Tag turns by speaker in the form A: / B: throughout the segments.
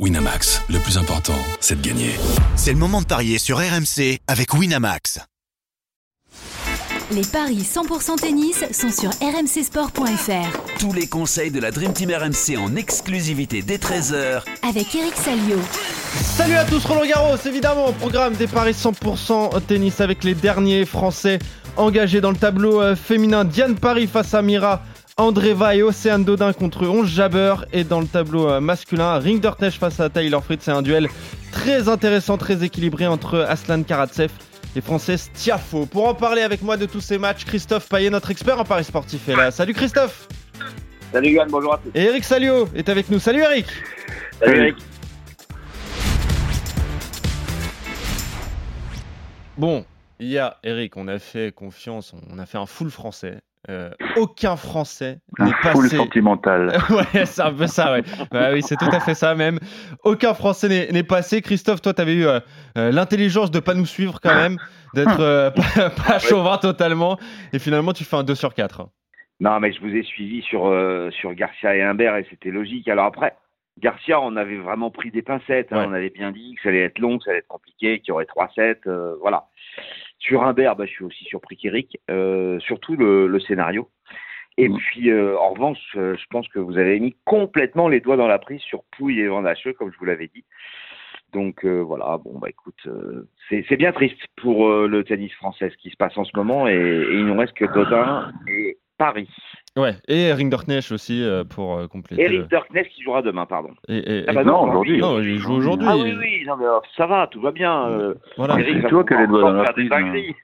A: Winamax, le plus important, c'est de gagner.
B: C'est le moment de parier sur RMC avec Winamax.
C: Les paris 100% tennis sont sur rmcsport.fr.
D: Tous les conseils de la Dream Team RMC en exclusivité dès 13h
C: Avec Eric Salio.
E: Salut à tous, Roland Garros, évidemment, au programme des paris 100% tennis avec les derniers Français engagés dans le tableau euh, féminin. Diane Paris face à Mira Andreva et Océane Dodin contre 11 Jabber. Et dans le tableau euh, masculin, Ringdertesh face à Taylor Fritz. C'est un duel très intéressant, très équilibré entre Aslan Karatsev et Frances Tiafo. Pour en parler avec moi de tous ces matchs, Christophe Payet, notre expert en paris sportif, est là. Salut Christophe
F: Salut Yann, bonjour à tous.
E: Et Eric Salio est avec nous. Salut Eric
F: Salut Eric.
E: Bon, hier, Eric, on a fait confiance, on a fait un full français. Euh, aucun Français n'est passé.
G: sentimental.
E: ouais, c'est un peu ça, ouais. Bah oui, c'est tout à fait ça même. Aucun Français n'est- passé. Christophe, toi, tu avais eu euh, euh, l'intelligence de pas nous suivre quand même, d'être euh, pas, pas chauvin totalement. Et finalement, tu fais un 2 sur 4.
F: Non, mais je vous ai suivi sur, sur Garcia et Humbert et c'était logique. Alors après, Garcia, on avait vraiment pris des pincettes. hein.
E: Ouais.
F: On avait bien dit que ça allait être long, que ça allait être compliqué, qu'il y aurait 3-7. euh, voilà. Sur Humbert, bah, je suis aussi surpris qu'Eric. Euh, surtout le, le scénario. Et
G: Mm.
F: puis, euh, en revanche, euh, je pense que vous avez mis complètement les doigts dans la prise sur Pouille et Van Hacheux, comme je vous l'avais dit. Donc euh, voilà, bon bah écoute, euh, c'est c'est bien triste pour euh, le tennis français ce qui se passe en ce moment et, et il nous reste que Dodin et Paris.
E: Ouais, et Ringderknecht aussi euh, pour euh, compléter.
F: Eric
E: le-
F: Dirkness qui jouera demain, pardon.
E: Et, et-
F: Ah bah
G: non,
F: aujourd'hui.
E: Non, il joue aujourd'hui.
F: Ah oui, oui, non mais euh, ça va, tout va bien. euh,
E: Voilà.
F: Eric
G: c'est toi qui as les
F: pouvoir
G: doigts dans la
F: faire des
G: prise, hein.
F: dingueries.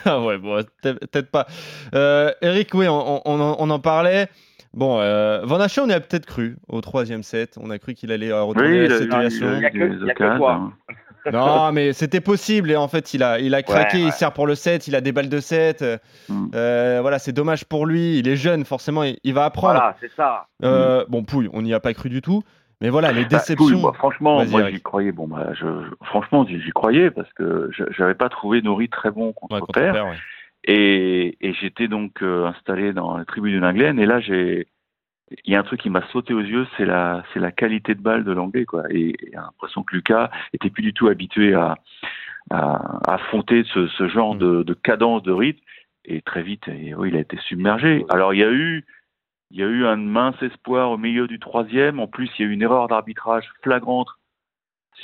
E: Ah ouais, bon, peut- peut-être pas. Euh, Eric, oui, on, on en, on en parlait. Bon, euh, Van Hacheux, on y a peut-être cru au troisième set. On a cru qu'il allait retourner
G: Oui,
E: la situation.
F: Il y a que- il y
G: des
F: a que
G: occasions.
F: toi.
E: Non, mais c'était possible et en fait, il a, il a craqué.
F: Ouais,
E: Il sert pour le set. Il a des balles de set. Euh,
G: Mm.
E: euh, voilà, c'est dommage pour lui. Il est jeune, forcément, il, il va apprendre.
F: Voilà, c'est ça.
E: Euh, Bon, Pouille, on n'y a pas cru du tout. Mais voilà, les
G: Bah,
E: déceptions.
G: bah, franchement, moi j'y croyais. Bon, bah, je, je- franchement, j'y croyais parce que je j'avais pas trouvé Nori très bon contre,
E: Ouais, contre
G: Père. Et, et j'étais donc euh, installé dans la tribu du Naglen et là j'ai il y a un truc qui m'a sauté aux yeux, c'est la c'est la qualité de balle de l'anglais quoi. Et, et j'ai l'impression que Lucas était plus du tout habitué à à, à affronter ce, ce genre
E: Mm.
G: de, de cadence de rythme et très vite et, oui, il a été submergé. Alors il y a eu il y a eu un mince espoir au milieu du troisième. En plus, il y a eu une erreur d'arbitrage flagrante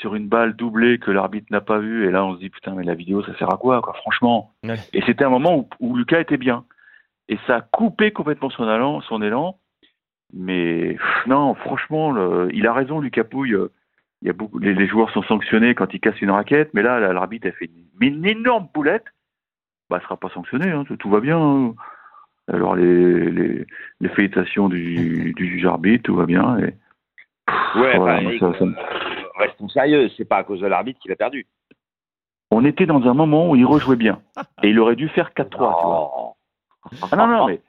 G: sur une balle doublée que l'arbitre n'a pas vue. Et là, on se dit putain, mais la vidéo, ça sert à quoi, quoi Franchement?
E: Ouais.
G: Et c'était un moment où, où Lucas était bien. Et ça a coupé complètement son élan. Son élan. Mais pff, non, franchement, le- il a raison, Lucas Pouille. euh, Il y a beaucoup, les, les joueurs sont sanctionnés quand ils cassent une raquette, mais là, l'arbitre a fait une, une énorme boulette. Bah, elle sera pas sanctionné, hein, tout, tout va bien. hein. Alors les, les, les félicitations du, du juge arbitre, tout va bien. Et, pff,
F: Ouais,
G: voilà,
F: bah,
G: ça- ça
F: restons sérieux, c'est pas à cause de l'arbitre qu'il a perdu.
G: On était dans un moment où il rejouait bien. Et il aurait dû faire 4-3. tu vois.
F: Non.
G: Ah non, non, mais,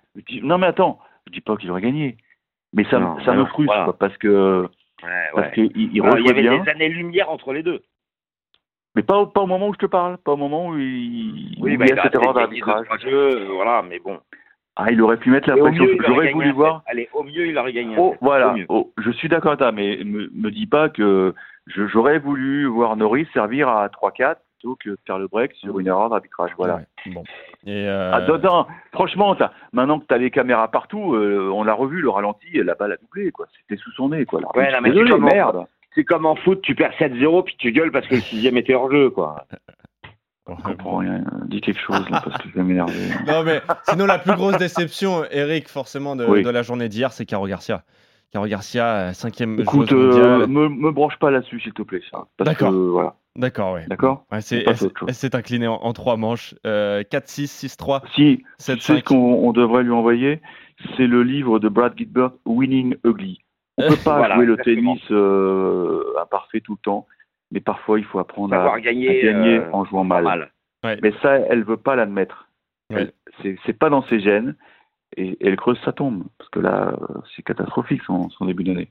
G: non, mais attends, je dis pas qu'il aurait gagné. Mais ça,
F: Non,
G: ça me frustre,
F: voilà.
G: quoi, parce que
F: Ouais,
G: parce
F: ouais.
G: qu'il il
F: il y avait
G: bien.
F: des années-lumière entre les deux.
G: Mais pas, au- pas au moment où je te parle, pas au moment où il, où il
F: bah,
G: y a cette erreur d'arbitrage.
F: euh, voilà, mais bon.
G: Ah, il aurait pu mettre la pression. J'aurais voulu voir.
F: Allez, au mieux, il aurait gagné
G: Oh, voilà. Oh, je suis d'accord avec toi, mais me, me dis pas que j'aurais voulu voir Norris servir à 3-4 plutôt que de faire le break sur une erreur d'arbitrage. Voilà.
E: Ouais, Bon. Et euh,
G: Ah, Dodin, franchement, maintenant que tu as les caméras partout, euh, on l'a revu, le ralenti, la balle a doublé, quoi. C'était sous son nez, quoi. L'arbitre,
F: Ouais, non, mais
G: désolé,
F: c'est comme en-
G: merde.
F: C'est comme en foot, tu perds 7-0 puis tu gueules parce que le sixième était hors jeu, quoi.
G: Je comprends rien. Dis quelque chose, là, parce que je vais m'énerver.
E: Non, mais sinon, la plus grosse déception, Eric, forcément, de,
G: Oui.
E: de la journée d'hier, c'est Caro Garcia. Caro Garcia, cinquième
G: Écoute, euh, me, me branche pas là-dessus, s'il te plaît.
E: D'accord.
G: voilà.
E: D'accord, ouais.
G: D'accord
E: Ouais, c'est- elle s'est inclinée en, en trois manches. Euh, 4-6, 6-3,
G: Si,
E: 7-5.
G: tu sais ce qu'on on devrait lui envoyer C'est le livre de Brad Gilbert, Winning Ugly. On peut pas
F: Voilà,
G: jouer le
F: exactement.
G: tennis euh, imparfait tout le temps, mais parfois il faut apprendre à,
F: Savoir
G: à
F: gagner,
G: gagner
F: euh,
G: en jouant mal.
F: mal.
E: Ouais.
G: Mais ça, elle veut pas l'admettre.
E: Ouais.
G: C'est c'est pas dans ses gènes. Et, et elle creuse sa tombe. Parce que là, c'est catastrophique son, son début d'année.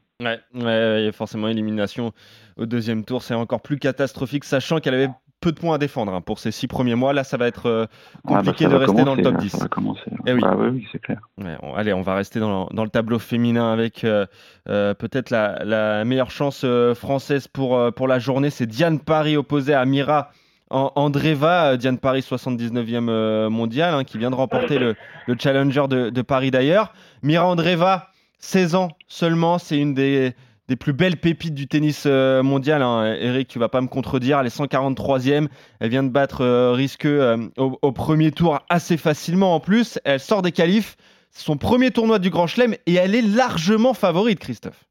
E: Ouais, forcément, élimination au deuxième tour, c'est encore plus catastrophique, sachant qu'elle avait peu de points à défendre hein, pour ces six premiers mois. Là, ça va être euh,
G: Ah, bah,
E: compliqué
G: ça
E: de rester dans le top
G: là,
E: 10.
G: Ça va commencer.
E: Eh oui.
G: Ah, oui, c'est clair.
E: Ouais, on- allez, on va rester dans, dans le tableau féminin avec euh, euh, peut-être la, la meilleure chance française pour, pour la journée. C'est Diane Paris opposée à Mira An- Andreeva. Euh, Diane Paris, 79e euh, mondial, hein, qui vient de remporter le, le Challenger de, Paris d'ailleurs. Mira Andreeva, 16 ans seulement, c'est une des, des plus belles pépites du tennis euh, mondial. hein. Eric, tu vas pas me contredire. Elle est 143e. Elle vient de battre euh, Risqueux euh, au, premier tour assez facilement en plus. Elle sort des qualifs. Son premier tournoi du Grand Chelem et elle est largement favorite, Christophe.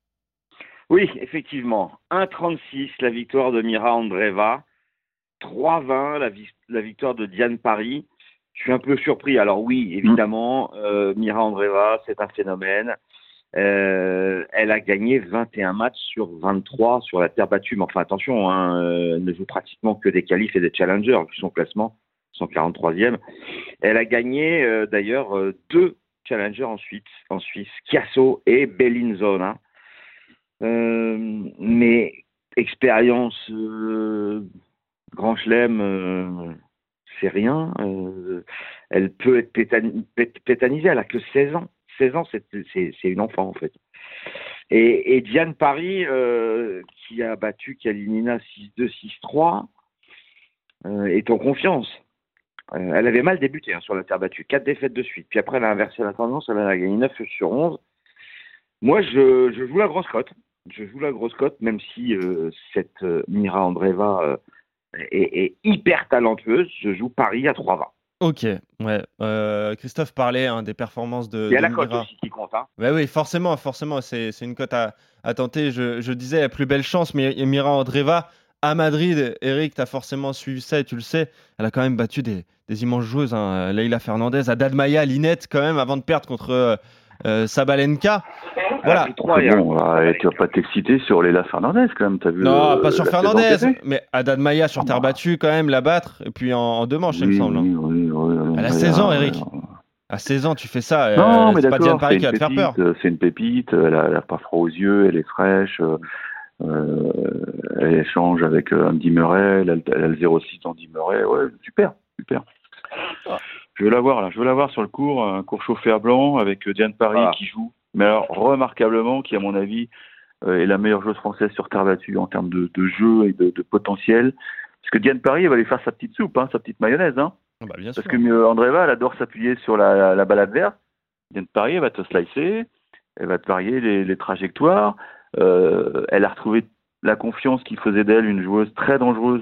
F: Oui, effectivement. 1,36 la victoire de Mira Andreeva. 3,20 la, vi- la victoire de Diane Paris. Je suis un peu surpris. Alors oui, évidemment, euh, Mira Andreeva, c'est un phénomène. Euh, elle a gagné 21 matchs sur 23 sur la terre battue. Mais enfin, attention, hein, euh, elle ne joue pratiquement que des qualifs et des challengers, vu son classement, 143e. Elle a gagné euh, d'ailleurs deux challengers ensuite, en Suisse, Chiasso et Bellinzona. Mais expérience Grand Chelem, euh, c'est rien. Euh, elle peut être pétani- pét- pétanisée, elle a que 16 ans. 16 ans, c'est une enfant en fait. Et, Diane Paris, euh, qui a battu Kalinina 6-2, 6-3, euh, est en confiance. Elle avait mal débuté hein, sur la terre battue, quatre défaites de suite. Puis après, elle a inversé la tendance, elle a gagné 9 sur 11. Moi, je, je joue la grosse cote. Je joue la grosse cote, même si cette Mira Andreeva est hyper talentueuse. Je joue Paris à 3-20.
E: Ok, ouais. Euh, Christophe parlait hein, des performances de,
F: Il y a la cote aussi qui compte. Hein.
E: Oui, forcément, forcément, c'est c'est une cote à, à tenter. Je, je disais la plus belle chance, mais Mira Andreeva à Madrid, Eric, tu as forcément suivi ça et tu le sais, elle a quand même battu des, des immenses joueuses. Hein. Leila Fernandez, Haddad Maya, Linette, quand même, avant de perdre contre euh, Sabalenka. Voilà.
F: Elle a pris trois, il y a-
G: bon, ouais, tu vas pas t'exciter sur Léla Fernandez quand même, t'as vu
E: Non,
G: le-
E: pas sur Fernandez, mais Haddad Maya sur
G: Ah
E: terre
G: bah.
E: battue, quand même, la battre, et puis en, en deux manches, il me semble. hein.
G: oui, oui, oui, oui,
E: Elle a
G: oui,
E: 16 ans, Eric. À 16 ans, tu fais ça. euh,
G: Non, mais
E: c'est pas Diane
G: d'accord,
E: Paris
G: c'est
E: qui va
G: une
E: te faire peur.
G: pépite, euh, c'est une pépite, elle a, elle a pas froid aux yeux, elle est fraîche, euh, euh, elle échange avec euh, Andy Murray, elle a, le- elle a le 06 d'Andy Murray, ouais, super, super.
E: Ah.
G: Je veux la voir là, je veux la voir sur le cours, un cours chauffé à blanc avec euh, Diane Paris qui joue, mais alors remarquablement, qui à mon avis euh, est la meilleure joueuse française sur terre battue en termes de, de jeu et de, de potentiel. Parce que Diane Paris, elle va aller faire sa petite soupe, hein, sa petite mayonnaise, hein.
E: Ah bah, bien sûr.
G: Parce que Andreva, elle adore s'appuyer sur la, la, la balle adverse. Diane Paris, elle va te slicer, elle va te varier les, les trajectoires. Euh, elle a retrouvé la confiance qui faisait d'elle une joueuse très dangereuse.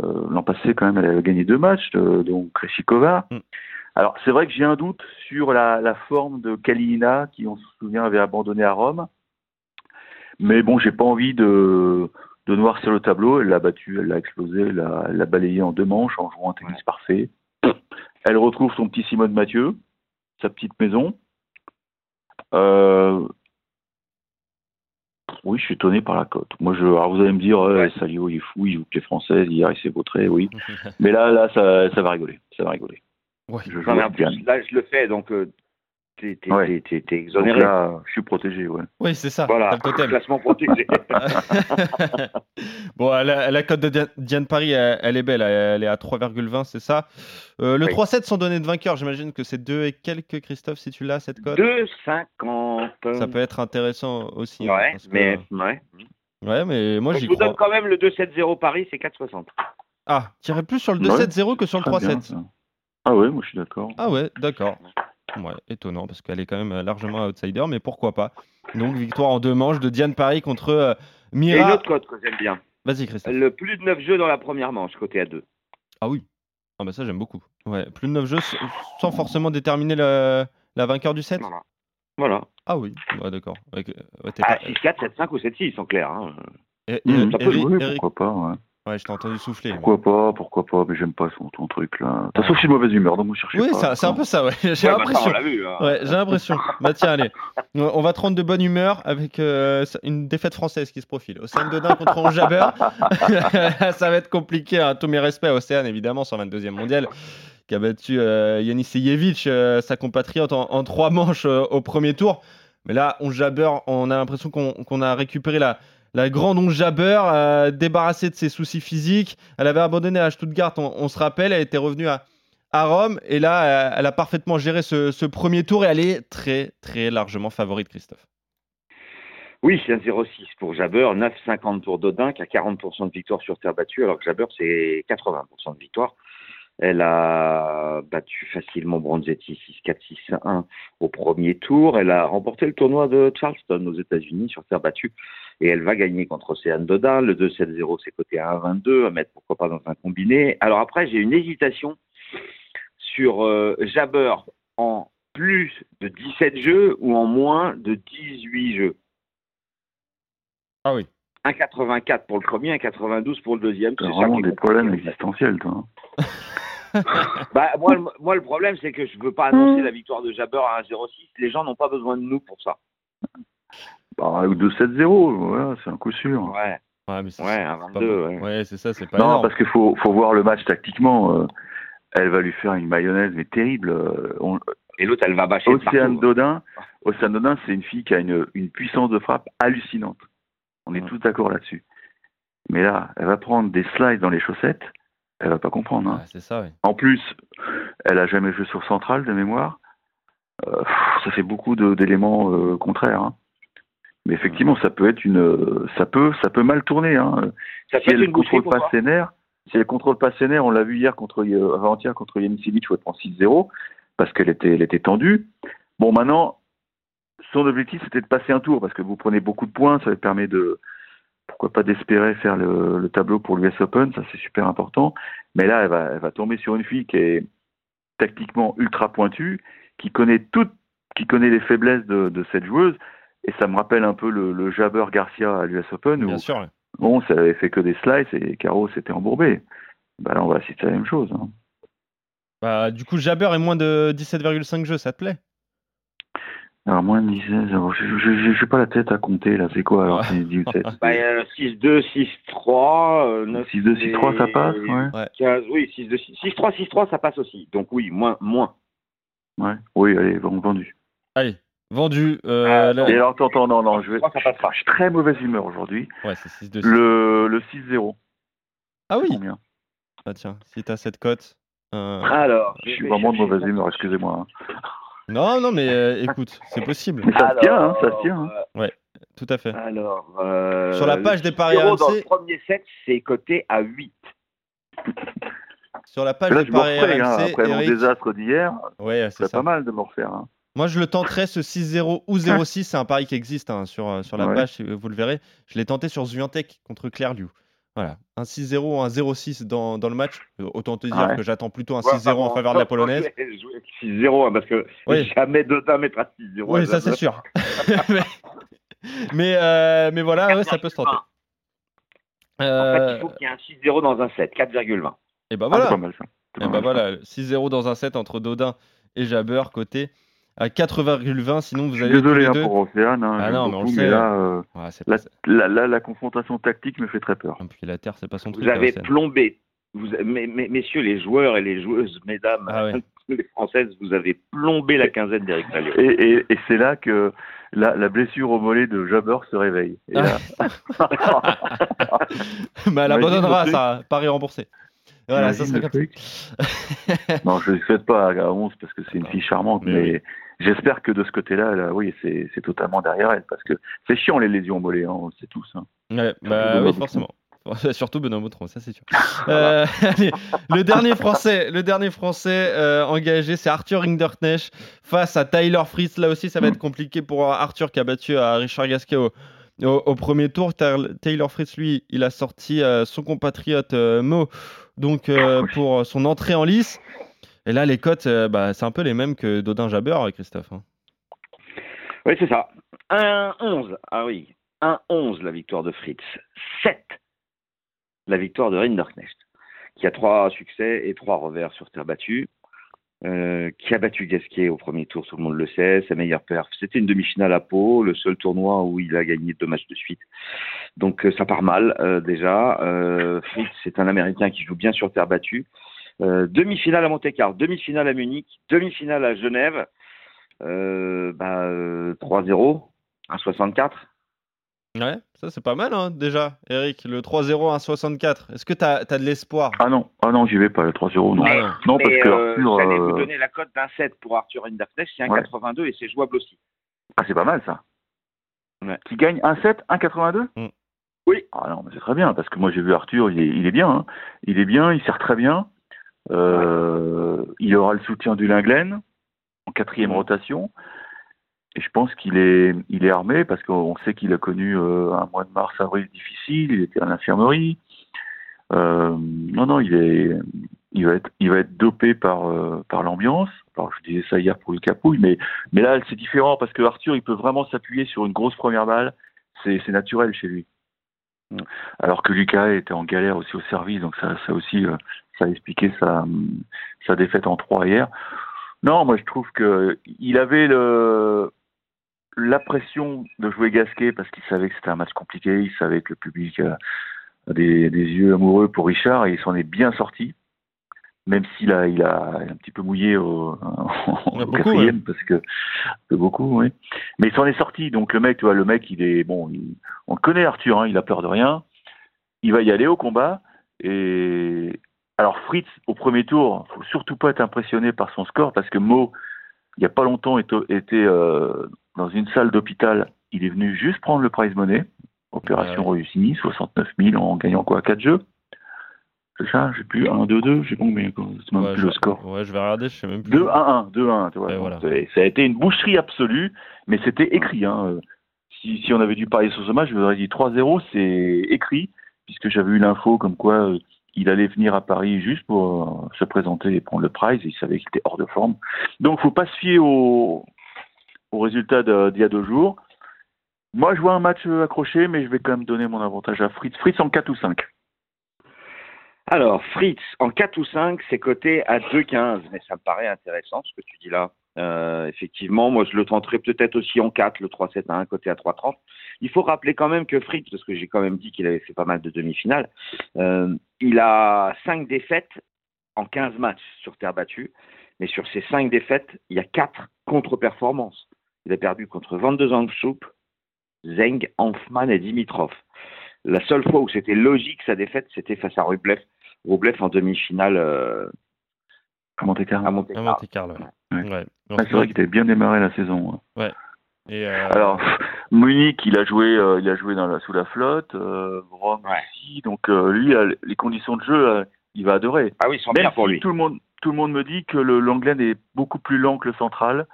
G: Euh, L'an passé, quand même, elle avait gagné deux matchs, donc Kreshikova.
E: Mm.
G: Alors, c'est vrai que j'ai un doute sur la, la forme de Kalina, qui, on se souvient, avait abandonné à Rome. Mais bon, j'ai pas envie de, de noircir le tableau. Elle l'a battu, elle l'a explosé, elle l'a elle l'a balayé en deux manches en jouant un tennis parfait. Elle retrouve son petit Simone Mathieu, sa petite maison. Euh, Oui, je suis étonné par la cote. Moi, je, alors vous allez me dire, Ouais. Salio, il est fou, il joue que les françaises, hier il s'est vautré, oui. Mais là, là, ça, ça va rigoler, ça va rigoler.
E: Ouais.
G: Je joue
F: Non, plus, là, je le fais, donc euh, t'es
G: Ouais.
F: t'es
G: Donc
F: exonéré.
G: là, je suis protégé, ouais.
E: Oui, c'est ça.
F: voilà,
E: t'as le totem.
F: classement protégé.
E: bon, la, la cote de Diane, Paris, elle, elle est belle. Elle est à 3,20, c'est ça. Euh, le
F: Oui.
E: 3-7 sans donner de vainqueur, j'imagine que c'est 2 et quelques, Christophe, si tu l'as, cette cote.
F: 2,50.
E: Ça peut être intéressant aussi. hein,
F: Ouais,
E: que-
F: mais, ouais.
E: Ouais, mais moi
F: je
E: j'y
F: vous donne
E: crois.
F: quand même le 2-7-0 Paris, c'est 4,60.
E: Ah, tirais plus sur le
G: Ouais,
E: 2-7-0 que sur le
G: Très bien,
E: 3-7.
G: ça. Ah ouais, moi je suis d'accord.
E: Ah ouais, d'accord. Ouais, étonnant parce qu'elle est quand même largement outsider, mais pourquoi pas. Donc victoire en deux manches de Diane Paris contre euh,
F: Et une
E: Mira.
F: autre cote que j'aime bien.
E: Vas-y Christophe.
F: Le plus de 9 jeux dans la première manche, côté à 2.
E: Ah oui. Ah bah ça j'aime beaucoup. Ouais, plus de 9 jeux sans forcément déterminer le- la vainqueur du set.
F: Voilà. Voilà.
E: Ah oui, ouais, d'accord. Ouais, que- ouais,
F: Ah,
E: pas-
F: 6-4, 7-5 ou 7-6, en clair. Hein.
G: Mmh,
E: eh,
F: ça peut
E: Eric-
G: jouer,
E: Eric-
G: pourquoi pas, ouais.
E: Ouais, je t'ai entendu souffler. moi.
G: Pourquoi pas, pourquoi pas, mais j'aime pas son, ton truc là. Je suis de mauvaise humeur, donc vous cherchez
E: Oui,
G: pas.
E: c'est c'est un peu ça, ouais. J'ai
F: Ouais, bah,
E: l'impression.
F: on l'a vu. hein.
E: Ouais, j'ai l'impression. bah tiens, allez. On va te rendre de bonne humeur avec euh, une défaite française qui se profile. Océane Dodin contre Ange Jabeur. ça va être compliqué. Hein. Tous mes respects à Océane, évidemment, 122e mondial, qui a battu euh, Yanis Seyevic, euh, sa compatriote, en, en trois manches euh, au premier tour. Mais là, Jabeur, on a l'impression qu'on qu'on a récupéré la, la grande onge Jabber, euh, débarrassée de ses soucis physiques. Elle avait abandonné à Stuttgart, on, se rappelle, elle était revenue à, à Rome. Et là, elle a parfaitement géré ce, ce premier tour et elle est très, très largement favorite, Christophe.
F: Oui, c'est un 0,6 pour Jabber, 9,50 pour Dodin, qui a 40% de victoire sur terre battue, alors que Jabber, c'est 80% de victoire. Elle a battu facilement Bronzetti 6-4, 6-1 au premier tour. Elle a remporté le tournoi de Charleston aux États-Unis sur terre battue. Et elle va gagner contre Océane Dodin. Le 2-7-0, c'est coté à 1-22, à mettre pourquoi pas dans un combiné. Alors après, j'ai une hésitation sur euh, Jabber en plus de 17 jeux ou en moins de 18 jeux.
E: Ah oui.
F: 1,84 pour le premier, 1,92 pour le deuxième. C'est
G: vraiment des problèmes existentiels, toi. hein.
F: Bah, moi, le- moi, le problème, c'est que je veux pas annoncer la victoire de Jabber à 1,06. Les gens n'ont pas besoin de nous pour ça.
G: Bah, ou 2-7-0, voilà, c'est un coup sûr.
F: Ouais,
E: Ouais, mais c'est
F: ouais, un
E: pas
F: 22.
E: bon.
F: Ouais.
E: Ouais, c'est ça, c'est pas
G: Non,
E: énorme.
G: parce qu'il faut, faut voir le match tactiquement. euh, elle va lui faire une mayonnaise, mais terrible. euh, on-
F: Et l'autre, elle va bâcher
G: Océane
F: partout.
G: Dodin, Océane Dodin, c'est une fille qui a une, une puissance de frappe hallucinante. On est
F: Ouais.
G: tous d'accord là-dessus. Mais là, elle va prendre des slides dans les chaussettes, elle va pas comprendre. hein.
E: Ouais, c'est ça, ouais.
G: En plus, elle a jamais joué sur centrale de mémoire. Euh, pff, ça fait beaucoup de- d'éléments euh, contraires. hein. Mais effectivement, ça peut être une, euh, ça peut, ça peut mal tourner. Hein.
F: Ça
G: Si elle
F: boucherie
G: contrôle pas ses nerfs, si elle contrôle pas ses nerfs, on l'a vu hier contre, euh, avant-hier contre Yannick Silic où elle prend 6-0 parce qu'elle était, elle était tendue. Bon, maintenant, son objectif c'était de passer un tour parce que vous prenez beaucoup de points, ça lui permet de, pourquoi pas d'espérer faire le, le tableau pour l'US Open, ça c'est super important. Mais là, elle va, elle va tomber sur une fille qui est tactiquement ultra pointue, qui connaît toutes, qui connaît les faiblesses de, de cette joueuse. Et ça me rappelle un peu le, le Jabber Garcia à l'US Open où
E: Bien sûr. ouais.
G: Bon, ça avait fait que des slices et Caro s'était embourbé. Bah là, on va assister à la même chose. hein.
E: Bah, du coup, Jabber est moins de 17,5 jeux, ça te plaît?
G: Alors, moins de 16, alors, je je- je n'ai pas la tête à compter, là. C'est quoi, alors
E: Ouais.
G: c'est 17
F: Bah, euh, 6-2, 6-3, euh, 9,
G: 6-2, 6-3, ça passe, ouais.
F: 15, oui, 6-2, 6-3, 6-3, ça passe aussi. Donc oui, moins, moins.
G: ouais. Oui, allez, vendu.
E: Allez, vendu. euh,
F: Ah,
E: là-
G: Et alors, attends, attends, non, non, je vais.
F: Ça passe pas.
G: Je suis très mauvaise humeur aujourd'hui.
E: Ouais, c'est 6 2
G: Le, le 6-0.
E: Ah oui
G: Combien
E: Ah tiens, si t'as cette cote. euh,
F: Alors,
G: Je suis vraiment de mauvaise humeur, excusez-moi. hein.
E: Non, non, mais euh, écoute, c'est possible.
G: Mais ça se tient, hein, ça
F: Alors,
G: se tient. hein.
E: Tout à fait.
F: Alors, euh,
E: Sur la page des paris
F: 6-0 dans
E: RMC.
F: le premier set, c'est coté à 8.
E: Sur la page
G: là,
E: des
G: je me
E: paris
G: refais, hein,
E: RMC,
G: après mon
E: Eric,
G: désastre d'hier,
E: ouais, c'est
G: pas mal de me refaire. hein.
E: Moi, je le tenterai ce 6-0 ou 0-6. C'est un pari qui existe hein, sur, euh, sur la
G: Ouais.
E: page, vous le verrez. Je l'ai tenté sur Zviantec contre Clairliu. Voilà, un 6-0 ou un 0-6 dans, dans le match. Euh, Autant te dire
G: Ouais.
E: que j'attends plutôt un
F: Ouais,
E: 6-0 en faveur de la polonaise.
F: je vais jouer avec 6-0, hein, parce que
E: Oui.
F: jamais Dodin mettra 6-0.
E: Oui, ça c'est sûr. mais mais, euh, mais voilà, ça peut se tenter.
F: En fait, il faut qu'il y ait un 6-0 dans un set, 4,20.
E: et ben
G: Ah,
E: voilà.
G: mal
E: Et bah
G: mal, ça.
E: voilà, 6-0 dans un set entre Dodin et Jabber, côté à 4,20. Sinon, vous allez
G: désolé hein, pour Océane, hein,
E: Ah non, mais on
G: beaucoup,
E: le sait.
G: là, euh,
E: Ouais,
G: la, la, la- la confrontation tactique me fait très peur.
E: Et puis la Terre, c'est pas son.
F: Vous
E: là,
F: avez plombé, vous, mes- mes- messieurs les joueurs et les joueuses, mesdames,
E: Ah ouais.
F: les françaises, vous avez plombé la quinzaine d'Eric Salio.
G: Et, et, et c'est là que la, la blessure au mollet de Jabber se réveille. Et là,
E: bah, elle abandonnera, ça, pari remboursé. Voilà, ça serait
G: truc. non, je ne le souhaite pas à 11 parce que c'est une fille charmante,
E: Mais
G: mais, j'espère que de ce côté-là, là, oui, c'est c'est totalement derrière elle parce que c'est chiant les lésions au mollet, hein, on le sait tous. hein.
E: Ouais, bah oui, forcément. Surtout Benoît Boutron, ça c'est sûr. Euh, allez, le dernier français, le dernier français euh, engagé, c'est Arthur Rinderknecht face à Tyler Fritz. Là aussi, ça va être compliqué pour Arthur qui a battu à Richard Gasquet au, au- au premier tour. Taylor Fritz, lui, il a sorti euh, son compatriote euh, Mo, donc euh, pour son entrée en lice. Et là, les cotes, euh, bah, c'est un peu les mêmes que Dodin Jabber, Christophe. hein.
F: Oui, c'est ça. 1-11. Ah oui. 1-11 la victoire de Fritz. 7 la victoire de Rinderknecht, qui a trois succès et trois revers sur terre battue, euh, qui a battu Gasquet au premier tour, tout le monde le sait, sa meilleure perf. C'était une demi-finale à Pau, le seul tournoi où il a gagné deux matchs de suite. Donc euh, ça part mal euh, déjà. Euh, Fritz, c'est un Américain qui joue bien sur terre battue. Euh, demi-finale à Monte-Carlo, demi-finale à Munich, demi-finale à Genève. Euh, bah, euh, 3-0, 1-64.
E: Ouais, ça c'est pas mal hein, déjà, Eric. Le 3-0 à 64. Est-ce que tu as, de l'espoir?
G: Ah non, ah non, j'y vais pas, le 3-0, non.
E: Ah non.
G: Non, parce que
F: euh,
G: Arthur,
F: j'allais
G: euh,
F: vous donner la cote d'un 7 pour Arthur Rinderknecht, c'est un
G: Ouais.
F: 82 et c'est jouable aussi.
G: Ah, c'est pas mal ça.
F: Ouais.
G: Qui gagne 1-7, 1-82
E: Mm.
F: Oui.
G: Ah non, mais c'est très bien, parce que moi j'ai vu Arthur, il est, il est bien. hein. Il est bien, il sert très bien. Euh, Il aura le soutien du Linglen en quatrième
F: Mm.
G: rotation. Et je pense qu'il est, il est armé parce qu'on sait qu'il a connu euh, un mois de mars, avril difficile. Il était à l'infirmerie. Euh, non, non, il est, il va être, il va être dopé par, par l'ambiance. Alors, je disais ça hier pour le Capouille, mais, mais là, c'est différent parce que Arthur, il peut vraiment s'appuyer sur une grosse première balle. C'est, c'est naturel chez lui.
F: Mm.
G: Alors que Lucas était en galère aussi au service, donc ça, ça aussi, ça a expliqué sa, sa défaite en 3 hier. Non, moi je trouve que il avait le, la pression de jouer Gasquet parce qu'il savait que c'était un match compliqué, il savait que le public a, des, des yeux amoureux pour Richard et il s'en est bien sorti. Même s'il a, il a un petit peu mouillé au, au
E: Ouais, beaucoup,
G: quatrième, parce que que beaucoup, oui. Mais il s'en est sorti. Donc le mec, tu vois, le mec, il est bon. il- on le connaît, Arthur. Hein, il a peur de rien. Il va y aller au combat. Et alors Fritz, au premier tour, faut surtout pas être impressionné par son score parce que Mo, il y a pas longtemps, était, était, euh, dans une salle d'hôpital. Il est venu juste prendre le prize money. Opération
E: Ah
G: réussie, 69 000 en gagnant quoi, 4 jeux? C'est ça, j'ai plus 1, 2, 2, j'ai pas combien, c'est même
E: Ouais,
G: plus
E: je,
G: le score.
E: Ouais, je vais regarder, je sais même plus.
G: 2 1 1 2 1 tu vois.
E: Voilà.
G: Ça a été une boucherie absolue, mais c'était écrit. Hein. Si, si on avait dû parier sur ce match, je vous aurais dit 3-0, c'est écrit, puisque j'avais eu l'info comme quoi euh, il allait venir à Paris juste pour euh, se présenter et prendre le prize. Il savait qu'il était hors de forme. Donc, faut pas se fier au, au résultat d'il y a deux jours. Moi, je vois un match accroché, mais je vais quand même donner mon avantage à Fritz. Fritz en 4 ou 5.
F: Alors, Fritz, en 4 ou 5, c'est coté à 2,15, mais ça me paraît intéressant ce que tu dis là. Euh, effectivement, moi je le tenterai peut-être aussi en 4, le 3-7 à 1, coté à 3,30. Il faut rappeler quand même que Fritz, parce que j'ai quand même dit qu'il avait fait pas mal de demi-finales, euh, il a 5 défaites en 15 matchs sur terre battue, mais sur ces 5 défaites, il y a 4 contre-performances. Il a perdu contre 22 ans de soupe, Zeng, Hanfman et Dimitrov. La seule fois où c'était logique sa défaite, c'était face à Rublev. Rublev en demi-finale euh,
G: À Monte-Carlo.
F: à Monte
E: À Monte-Carlo.
G: Ouais.
E: Ouais.
G: Ah, c'est vrai qu'il avait bien démarré la saison.
E: Et, euh,
G: Alors, Munich, il a joué, euh, il a joué dans la, sous la flotte, euh, Rome
F: Ouais.
G: aussi, donc euh, lui, les conditions de jeu, euh, il va adorer.
F: Ah oui, ils sont
G: Même
F: bien pour
G: si
F: lui.
G: tout le monde, tout le monde me dit que le l'anglais est beaucoup plus lent que le central.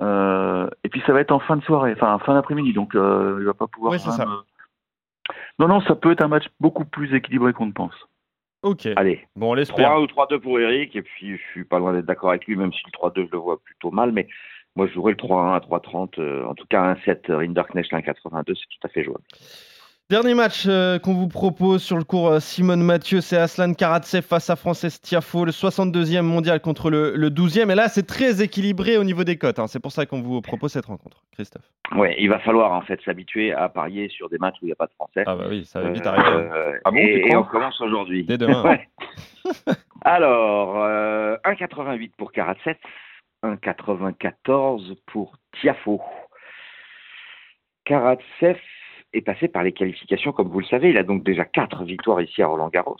G: Euh, et puis ça va être en fin de soirée, enfin en fin d'après-midi, donc euh, il va pas pouvoir.
E: Oui, ça.
G: Non, non, ça peut être un match beaucoup plus équilibré qu'on ne pense.
E: ok.
F: Allez,
E: Bon, on l'espère.
F: 3 ou 3-2 pour Eric, et puis je suis pas loin d'être d'accord avec lui, même si le 3-2, je le vois plutôt mal, mais moi je jouerais le 3-1 à 3-30, euh, en tout cas un 7 Rinderknecht 1-82, c'est tout à fait jouable.
E: Dernier match euh, qu'on vous propose sur le cours euh, Simone Mathieu, c'est Aslan Karatsev face à Frances Tiafo, le 62e mondial contre le, le 12e. Et là, c'est très équilibré au niveau des cotes. hein. C'est pour ça qu'on vous propose cette rencontre, Christophe.
F: Ouais, il va falloir en fait s'habituer à parier sur des matchs où il n'y a pas de français.
E: Ah bah oui, ça va vite
F: Euh,
E: arriver.
F: euh,
G: Ah bon,
F: et, on commence aujourd'hui.
E: Dès demain.
F: Ouais. Alors, euh, 1,88 pour Karatsev, 1,94 pour Tiafo. Karatsev est passé par les qualifications, comme vous le savez. Il a donc déjà quatre victoires ici à Roland Garros.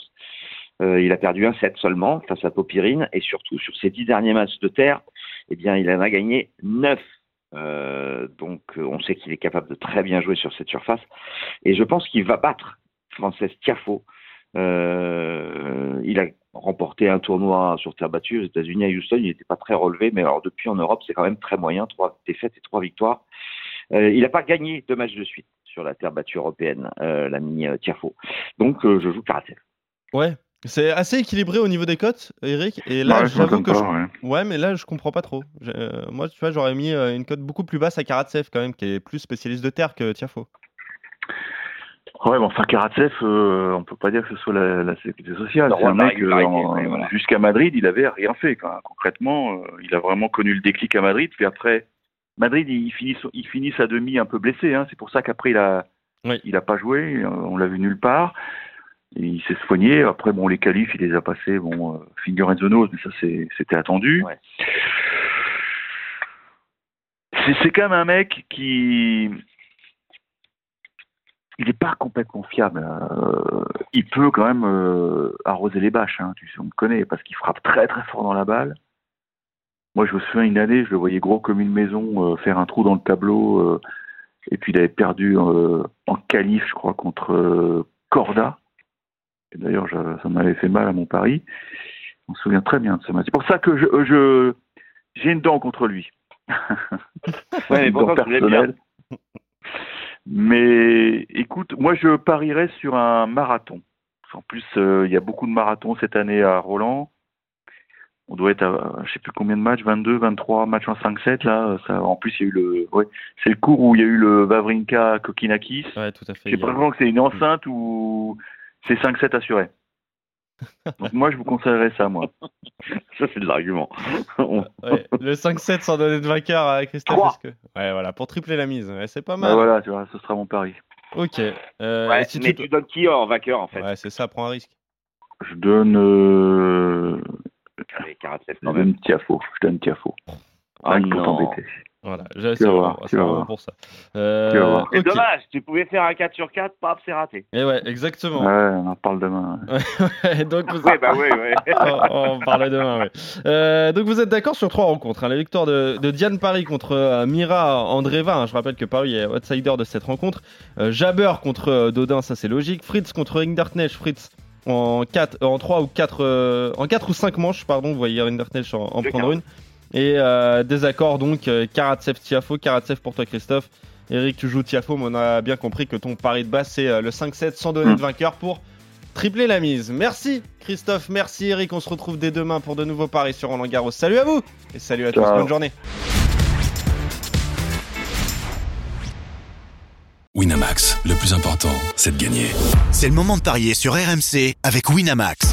F: Euh, il a perdu un set seulement face à Popirine et surtout sur ses dix derniers matchs de terre, eh bien, il en a gagné neuf. Euh, donc, euh, on sait qu'il est capable de très bien jouer sur cette surface et je pense qu'il va battre Frances Tiafo. Euh, il a remporté un tournoi sur terre battue aux États-Unis à Houston. Il n'était pas très relevé, mais alors depuis en Europe, c'est quand même très moyen. Trois défaites et trois victoires. Euh, il n'a pas gagné deux matchs de suite sur la terre battue européenne, euh, l'ami euh, Tiafo. Donc, euh, je joue Karatsev.
E: Ouais. C'est assez équilibré au niveau des cotes, Eric. Et là,
G: Ouais,
E: j'avoue que. je-
G: ouais.
E: Ouais, mais là, je comprends pas trop. Euh, moi, tu vois, j'aurais mis une cote beaucoup plus basse à Karatsev, quand même, qui est plus spécialiste de terre que Tiafo.
G: Ouais, mais enfin, Karatsev, euh, on peut pas dire que ce soit la, la sécurité sociale.
F: Le
G: C'est un mec, euh,
F: voilà.
G: jusqu'à Madrid, il avait rien fait. quoi. Concrètement, euh, il a vraiment connu le déclic à Madrid. Puis après, Madrid, il finit, il finit sa demi un peu blessé. Hein. C'est pour ça qu'après, il a,
E: Oui.
G: il a pas joué. euh, On l'a vu nulle part. Et il s'est soigné. Après, bon, les qualifs, il les a passés. Bon, euh, finger and the nose, mais ça, c'était attendu.
F: Ouais.
G: C'est c'est quand même un mec qui, il n'est pas complètement fiable. Euh, il peut quand même euh, arroser les bâches, hein, tu sais, on me connaît, parce qu'il frappe très très fort dans la balle. Moi, je me souviens une année, je le voyais gros comme une maison, euh, faire un trou dans le tableau, et puis il avait perdu en qualif, je crois, contre Corda. D'ailleurs, je- ça m'avait fait mal à mon pari. On se souvient très bien de ce match. C'est pour ça que je, je j'ai une dent contre lui.
F: Ouais, mais pourtant, bien.
G: Mais écoute, moi je parierais sur un marathon. En plus, euh, il y a beaucoup de marathons cette année à Roland. On doit être à, je sais plus combien de matchs, 22, 23 matchs en 5-7 là. Ça, en plus, il y a eu le, ouais, c'est le cours où il y a eu le Vavrinka Kokinakis.
E: Ouais, tout à fait.
G: J'ai pas que c'est une enceinte ou c'est 5-7 assuré. Donc moi, je vous conseillerais ça, moi.
F: Ça, c'est de l'argument.
E: Ouais, le 5-7 sans donner de vainqueur à Christophe. Que- Ouais, voilà, pour tripler la mise. Ouais, c'est pas
G: Bah
E: mal.
G: voilà, tu vois, ce sera mon pari.
E: Ok. Euh,
F: Ouais,
E: si
F: mais
E: tu-
F: tu donnes qui en vainqueur, en fait
E: Ouais, c'est ça, prends un risque.
G: Je donne, euh,
F: Allez, Karatsev,
G: je
F: quand même.
G: Tiafo. Je donne Tiafo.
F: Ah
G: Rien que pour
F: non.
G: t'embêter.
E: Voilà, j'ai- vraiment,
G: voir, voir.
E: pour ça. Euh,
G: Tu vas voir.
F: C'est
E: ok.
F: dommage, tu pouvais faire un 4 sur 4, paf, c'est raté.
E: Et ouais, exactement.
G: Ouais, on en reparle demain.
E: donc vous,
F: Ouais, bah ouais, ouais.
E: on, on parle demain, ouais. Euh, donc vous êtes d'accord sur trois rencontres. hein. La victoire de, de Diane Paris contre euh, Mira Andreva. hein. Je rappelle que Paris est outsider de cette rencontre. Euh, Jabber contre euh, Dodin, ça c'est logique. Fritz contre Rinderknecht. Fritz en 4, en 3 ou 4, en 4 ou 5 manches, pardon. Vous voyez Rinderknecht en, en prendre une. Et euh, désaccord donc euh, Karatsev Tiafo. Karatsev pour toi Christophe. Eric, tu joues Tiafo, mais on a bien compris que ton pari de base c'est euh, le 5-7 sans donner de vainqueur pour tripler la mise. Merci Christophe, merci Eric. On se retrouve dès demain pour de nouveaux paris sur Roland Garros. Salut à vous et salut à tous. Bonne journée.
A: Winamax, le plus important, c'est de gagner.
B: C'est le moment de parier sur RMC avec Winamax.